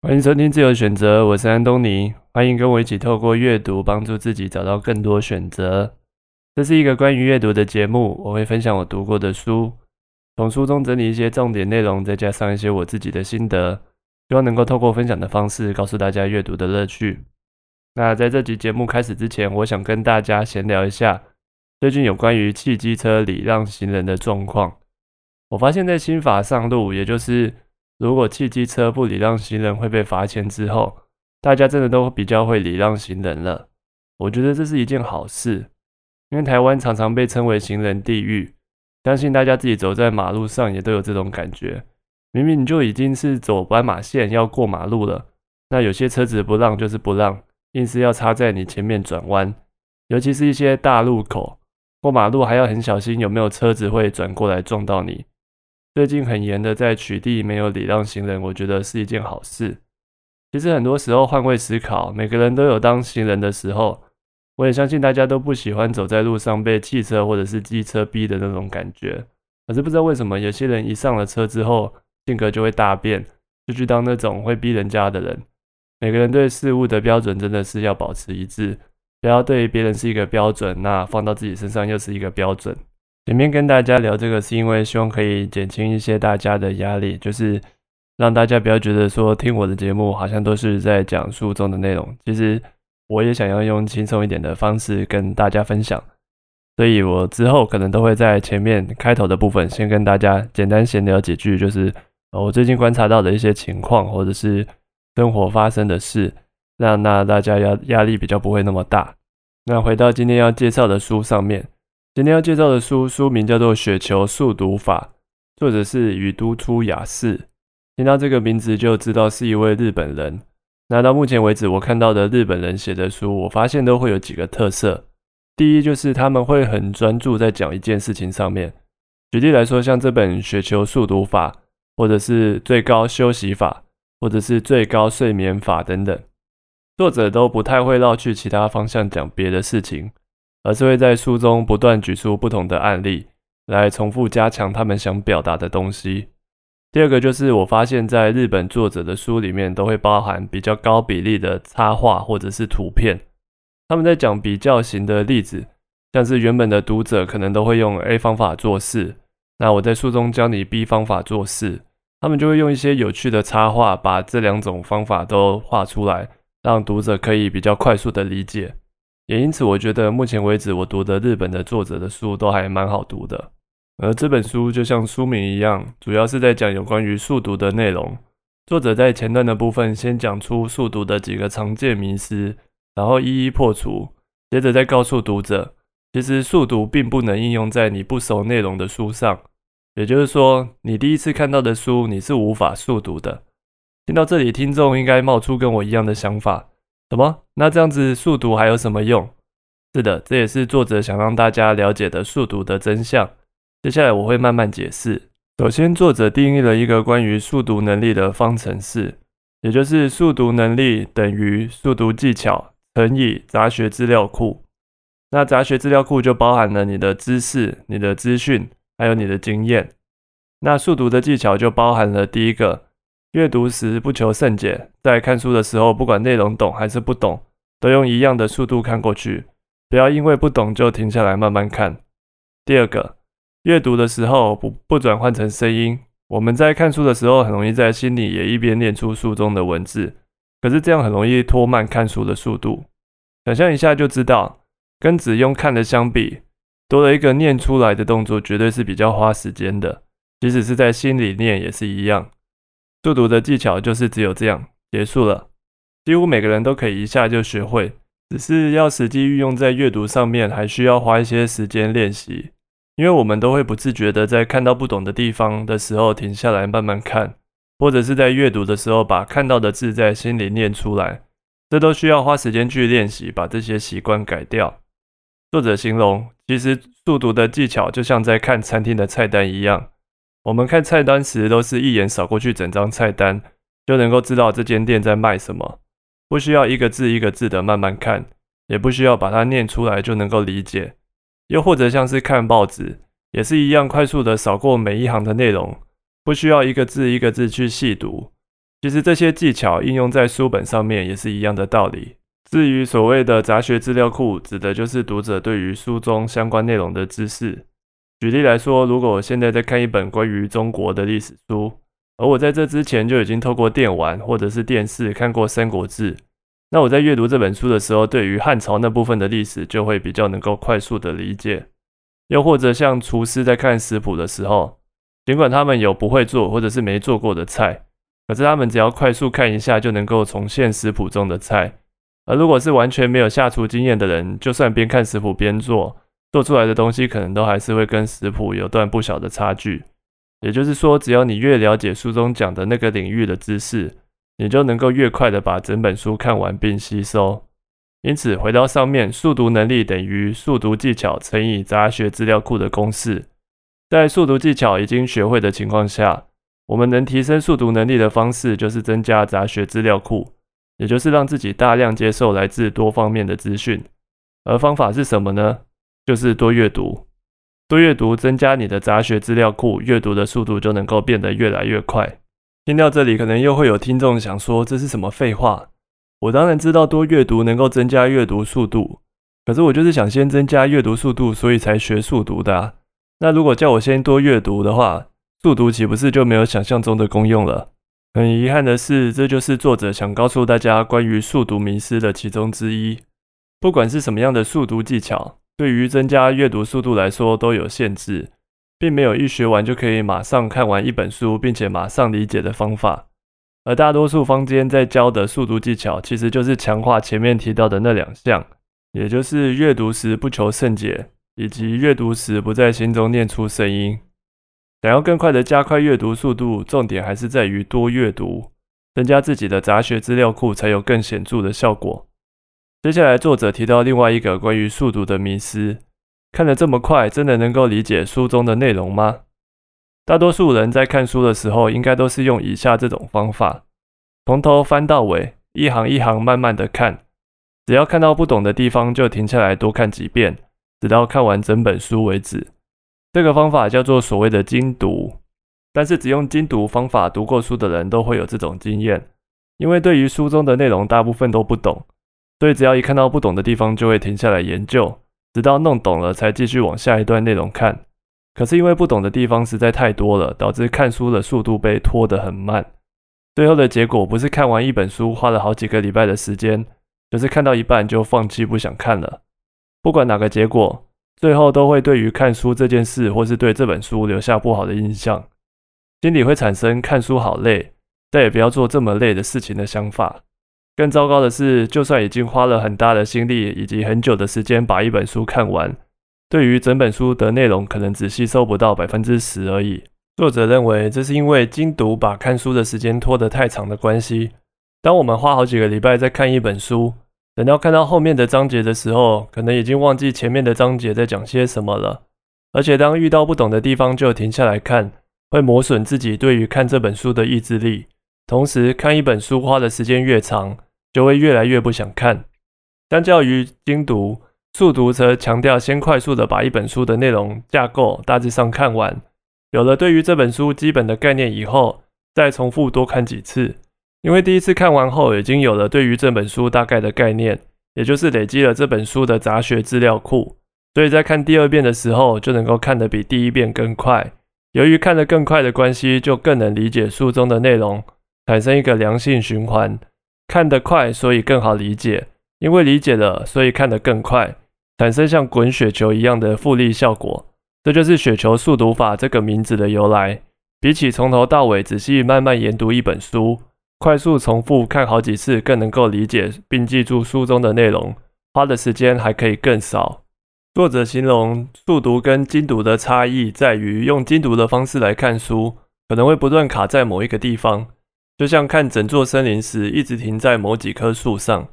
欢迎收听自由选择，我是安东尼。欢迎跟我一起透过阅读，帮助自己找到更多选择。这是一个关于阅读的节目，我会分享我读过的书，从书中整理一些重点内容，再加上一些我自己的心得，希望能够透过分享的方式，告诉大家阅读的乐趣。那在这集节目开始之前，我想跟大家闲聊一下最近有关于汽机车礼让行人的状况。我发现，在新法上路，也就是如果汽机车不礼让行人会被罚钱之后，大家真的都比较会礼让行人了。我觉得这是一件好事，因为台湾常常被称为行人地狱，相信大家自己走在马路上也都有这种感觉。明明你就已经是走斑马线要过马路了，那有些车子不让就是不让，硬是要插在你前面转弯，尤其是一些大路口过马路还要很小心有没有车子会转过来撞到你。最近很严的在取缔没有礼让行人，我觉得是一件好事。其实很多时候换位思考，每个人都有当行人的时候。我也相信大家都不喜欢走在路上被汽车或者是机车逼的那种感觉。可是不知道为什么，有些人一上了车之后，性格就会大变，就去当那种会逼人家的人。每个人对事物的标准真的是要保持一致，不要对别人是一个标准，那放到自己身上又是一个标准。前面跟大家聊这个，是因为希望可以减轻一些大家的压力，就是让大家不要觉得说听我的节目好像都是在讲书中的内容。其实我也想要用轻松一点的方式跟大家分享，所以我之后可能都会在前面开头的部分先跟大家简单闲聊几句，就是我最近观察到的一些情况，或者是生活发生的事，让那大家压压力比较不会那么大。那回到今天要介绍的书上面。今天要介绍的书，书名叫做《雪球速读法》，作者是宇都出雅士。听到这个名字就知道是一位日本人。那到目前为止，我看到的日本人写的书，我发现都会有几个特色。第一就是他们会很专注在讲一件事情上面。举例来说，像这本《雪球速读法》，或者是最高休息法，或者是最高睡眠法等等，作者都不太会绕去其他方向讲别的事情。而是会在书中不断举出不同的案例，来重复加强他们想表达的东西。第二个就是我发现，在日本作者的书里面，都会包含比较高比例的插画或者是图片。他们在讲比较型的例子，像是原本的读者可能都会用 A 方法做事，那我在书中教你 B 方法做事，他们就会用一些有趣的插画，把这两种方法都画出来，让读者可以比较快速的理解。也因此，我觉得目前为止我读的日本的作者的书都还蛮好读的。而这本书就像书名一样，主要是在讲有关于速读的内容。作者在前段的部分先讲出速读的几个常见迷思，然后一一破除，接着再告诉读者，其实速读并不能应用在你不熟内容的书上。也就是说，你第一次看到的书，你是无法速读的。听到这里，听众应该冒出跟我一样的想法。什么？那这样子速读还有什么用？是的，这也是作者想让大家了解的速读的真相。接下来我会慢慢解释。首先，作者定义了一个关于速读能力的方程式，也就是速读能力等于速读技巧乘以杂学资料库。那杂学资料库就包含了你的知识、你的资讯，还有你的经验。那速读的技巧就包含了第一个。阅读时不求甚解，在看书的时候，不管内容懂还是不懂，都用一样的速度看过去，不要因为不懂就停下来慢慢看。第二个，阅读的时候不不转换成声音。我们在看书的时候，很容易在心里也一边念出书中的文字，可是这样很容易拖慢看书的速度。想象一下就知道，跟只用看的相比，多了一个念出来的动作，绝对是比较花时间的。即使是在心里念也是一样。速读的技巧就是只有这样结束了，几乎每个人都可以一下就学会，只是要实际运用在阅读上面，还需要花一些时间练习。因为我们都会不自觉的在看到不懂的地方的时候停下来慢慢看，或者是在阅读的时候把看到的字在心里念出来，这都需要花时间去练习，把这些习惯改掉。作者形容，其实速读的技巧就像在看餐厅的菜单一样。我们看菜单时，都是一眼扫过去整张菜单，就能够知道这间店在卖什么，不需要一个字一个字的慢慢看，也不需要把它念出来就能够理解。又或者像是看报纸，也是一样快速的扫过每一行的内容，不需要一个字一个字去细读，其实这些技巧应用在书本上面也是一样的道理。至于所谓的杂学资料库，指的就是读者对于书中相关内容的知识。举例来说，如果我现在在看一本关于中国的历史书，而我在这之前就已经透过电玩或者是电视看过《三国志》，那我在阅读这本书的时候，对于汉朝那部分的历史就会比较能够快速的理解。又或者像厨师在看食谱的时候，尽管他们有不会做或者是没做过的菜，可是他们只要快速看一下就能够重现食谱中的菜。而如果是完全没有下厨经验的人，就算边看食谱边做，做出来的东西可能都还是会跟食谱有段不小的差距。也就是说，只要你越了解书中讲的那个领域的知识，你就能够越快的把整本书看完并吸收。因此，回到上面，速读能力等于速读技巧乘以杂学资料库的公式。在速读技巧已经学会的情况下，我们能提升速读能力的方式就是增加杂学资料库。也就是让自己大量接受来自多方面的资讯，而方法是什么呢？就是多阅读，多阅读增加你的杂学资料库，阅读的速度就能够变得越来越快。听到这里，可能又会有听众想说，这是什么废话？我当然知道多阅读能够增加阅读速度，可是我就是想先增加阅读速度，所以才学速读的。啊那如果叫我先多阅读的话，速读岂不是就没有想象中的功用了？很遗憾的是，这就是作者想告诉大家关于速读迷思的其中之一。不管是什么样的速读技巧，对于增加阅读速度来说都有限制，并没有一学完就可以马上看完一本书，并且马上理解的方法。而大多数坊间在教的速读技巧，其实就是强化前面提到的那两项，也就是阅读时不求甚解，以及阅读时不在心中念出声音。想要更快的加快阅读速度，重点还是在于多阅读，增加自己的杂学资料库，才有更显著的效果。接下来，作者提到另外一个关于速读的迷思：看得这么快，真的能够理解书中的内容吗？大多数人在看书的时候，应该都是用以下这种方法：从头翻到尾，一行一行慢慢的看，只要看到不懂的地方，就停下来多看几遍，直到看完整本书为止。这个方法叫做所谓的精读，但是只用精读方法读过书的人都会有这种经验，因为对于书中的内容大部分都不懂，所以只要一看到不懂的地方就会停下来研究，直到弄懂了才继续往下一段内容看。可是因为不懂的地方实在太多了，导致看书的速度被拖得很慢，最后的结果不是看完一本书花了好几个礼拜的时间，就是看到一半就放弃不想看了。不管哪个结果。最后都会对于看书这件事，或是对这本书留下不好的印象，心里会产生看书好累，再也不要做这么累的事情的想法。更糟糕的是，就算已经花了很大的心力以及很久的时间把一本书看完，对于整本书的内容可能只吸收不到百分之十而已。作者认为，这是因为精读把看书的时间拖得太长的关系。当我们花好几个礼拜在看一本书。等到看到后面的章节的时候，可能已经忘记前面的章节在讲些什么了。而且当遇到不懂的地方就停下来看，会磨损自己对于看这本书的意志力。同时，看一本书花的时间越长，就会越来越不想看。相较于精读，速读则强调先快速的把一本书的内容架构大致上看完，有了对于这本书基本的概念以后，再重复多看几次。因为第一次看完后，已经有了对于这本书大概的概念，也就是累积了这本书的杂学资料库，所以在看第二遍的时候，就能够看得比第一遍更快。由于看得更快的关系，就更能理解书中的内容，产生一个良性循环。看得快，所以更好理解；因为理解了，所以看得更快，产生像滚雪球一样的复利效果。这就是雪球速读法这个名字的由来。比起从头到尾仔细慢慢研读一本书。快速重复看好几次，更能够理解并记住书中的内容，花的时间还可以更少。作者形容速读跟精读的差异在于，用精读的方式来看书，可能会不断卡在某一个地方，就像看整座森林时一直停在某几棵树上；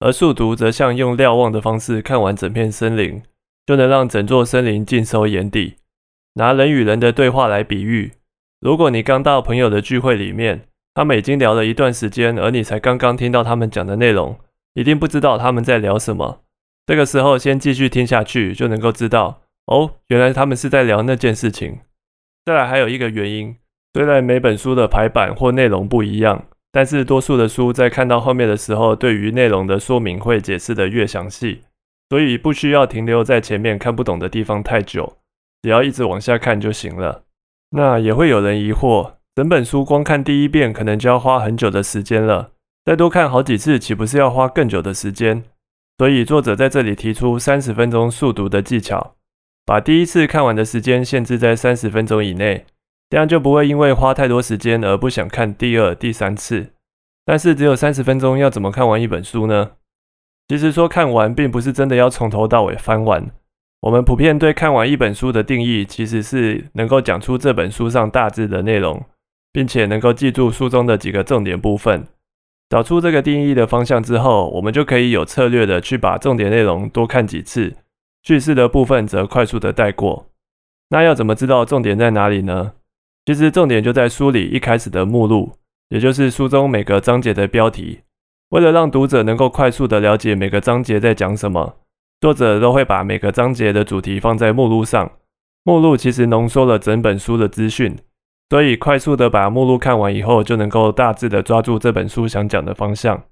而树读则像用瞭望的方式看完整片森林，就能让整座森林尽收眼底。拿人与人的对话来比喻，如果你刚到朋友的聚会里面。他们已经聊了一段时间，而你才刚刚听到他们讲的内容，一定不知道他们在聊什么。这个时候先继续听下去，就能够知道哦，原来他们是在聊那件事情。再来还有一个原因，虽然每本书的排版或内容不一样，但是多数的书在看到后面的时候，对于内容的说明会解释的越详细，所以不需要停留在前面看不懂的地方太久，只要一直往下看就行了。那也会有人疑惑，整本书光看第一遍可能就要花很久的时间了，再多看好几次，岂不是要花更久的时间？所以作者在这里提出三十分钟速读的技巧，把第一次看完的时间限制在三十分钟以内。这样就不会因为花太多时间而不想看第二、第三次。但是只有三十分钟，要怎么看完一本书呢？其实说看完，并不是真的要从头到尾翻完。我们普遍对看完一本书的定义，其实是能够讲出这本书上大致的内容，并且能够记住书中的几个重点部分。找出这个定义的方向之后，我们就可以有策略的去把重点内容多看几次，叙事的部分则快速的带过。那要怎么知道重点在哪里呢？其实重点就在书里一开始的目录，也就是书中每个章节的标题。为了让读者能够快速的了解每个章节在讲什么，作者都会把每个章节的主题放在目录上。目录其实浓缩了整本书的资讯，所以快速的把目录看完以后，就能够大致的抓住这本书想讲的方向。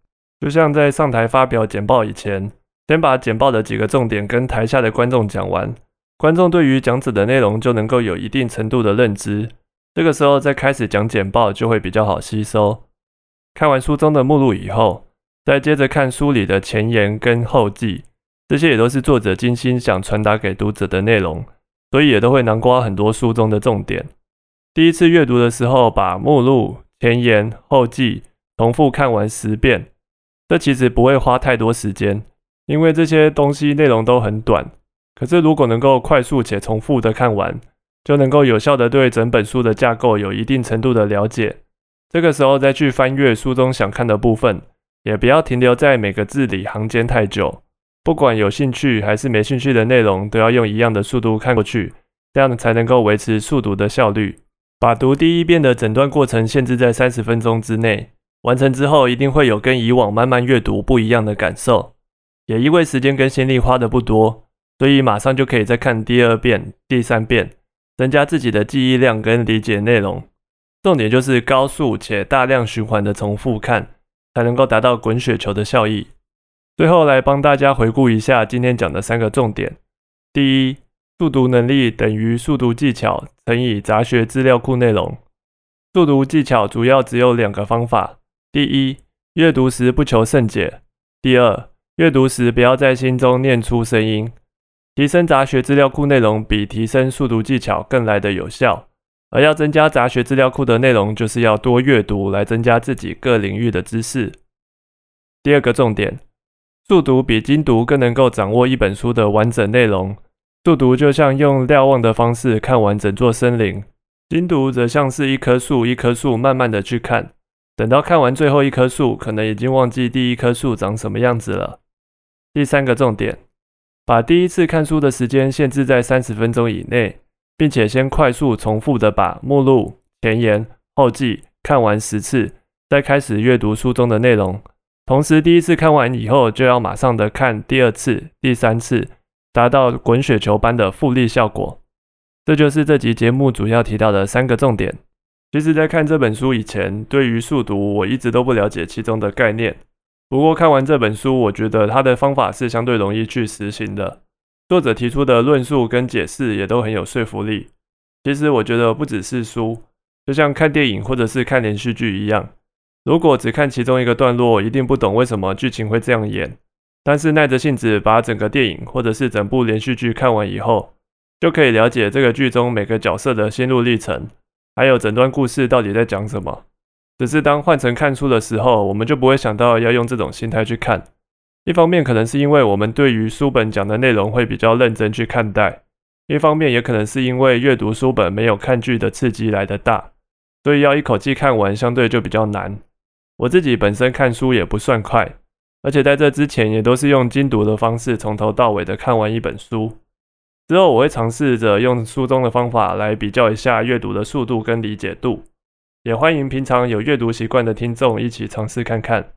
就像在上台发表简报以前，先把简报的几个重点跟台下的观众讲完，观众对于讲者的内容就能够有一定程度的认知。这个时候再开始讲简报就会比较好吸收。看完书中的目录以后，再接着看书里的前言跟后记，这些也都是作者精心想传达给读者的内容，所以也都会囊括很多书中的重点。第一次阅读的时候，把目录、前言、后记重复看完十遍，这其实不会花太多时间，因为这些东西内容都很短。可是如果能够快速且重复的看完，就能够有效的对整本书的架构有一定程度的了解。这个时候再去翻阅书中想看的部分，也不要停留在每个字里行间太久。不管有兴趣还是没兴趣的内容，都要用一样的速度看过去，这样才能够维持速读的效率。把读第一遍的整段过程限制在三十分钟之内，完成之后一定会有跟以往慢慢阅读不一样的感受。也因为时间跟心力花的不多，所以马上就可以再看第二遍、第三遍。增加自己的记忆量跟理解内容，重点就是高速且大量循环的重复看，才能够达到滚雪球的效益。最后来帮大家回顾一下今天讲的三个重点：第一，速读能力等于速读技巧乘以杂学资料库内容。速读技巧主要只有两个方法：第一，阅读时不求甚解；第二，阅读时不要在心中念出声音。提升杂学资料库内容比提升速读技巧更来的有效，而要增加杂学资料库的内容，就是要多阅读来增加自己各领域的知识。第二个重点，速读比精读更能够掌握一本书的完整内容。速读就像用瞭望的方式看完整座森林，精读则像是一棵树一棵树慢慢的去看，等到看完最后一棵树，可能已经忘记第一棵树长什么样子了。第三个重点。把第一次看书的时间限制在三十分钟以内，并且先快速重复的把目录、前言、后记看完十次，再开始阅读书中的内容。同时，第一次看完以后，就要马上的看第二次、第三次，达到滚雪球般的复利效果。这就是这集节目主要提到的三个重点。其实，在看这本书以前，对于速读，我一直都不了解其中的概念。不过看完这本书，我觉得他的方法是相对容易去实行的。作者提出的论述跟解释也都很有说服力。其实我觉得不只是书，就像看电影或者是看连续剧一样，如果只看其中一个段落，一定不懂为什么剧情会这样演。但是耐着性子把整个电影或者是整部连续剧看完以后，就可以了解这个剧中每个角色的心路历程，还有整段故事到底在讲什么。只是当换成看书的时候，我们就不会想到要用这种心态去看。一方面可能是因为我们对于书本讲的内容会比较认真去看待；一方面也可能是因为阅读书本没有看剧的刺激来得大，所以要一口气看完相对就比较难。我自己本身看书也不算快，而且在这之前也都是用精读的方式从头到尾的看完一本书。之后我会尝试着用书中的方法来比较一下阅读的速度跟理解度。也欢迎平常有阅读习惯的听众一起尝试看看。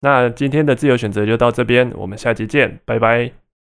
那今天的自由选择就到这边，我们下期见，拜拜。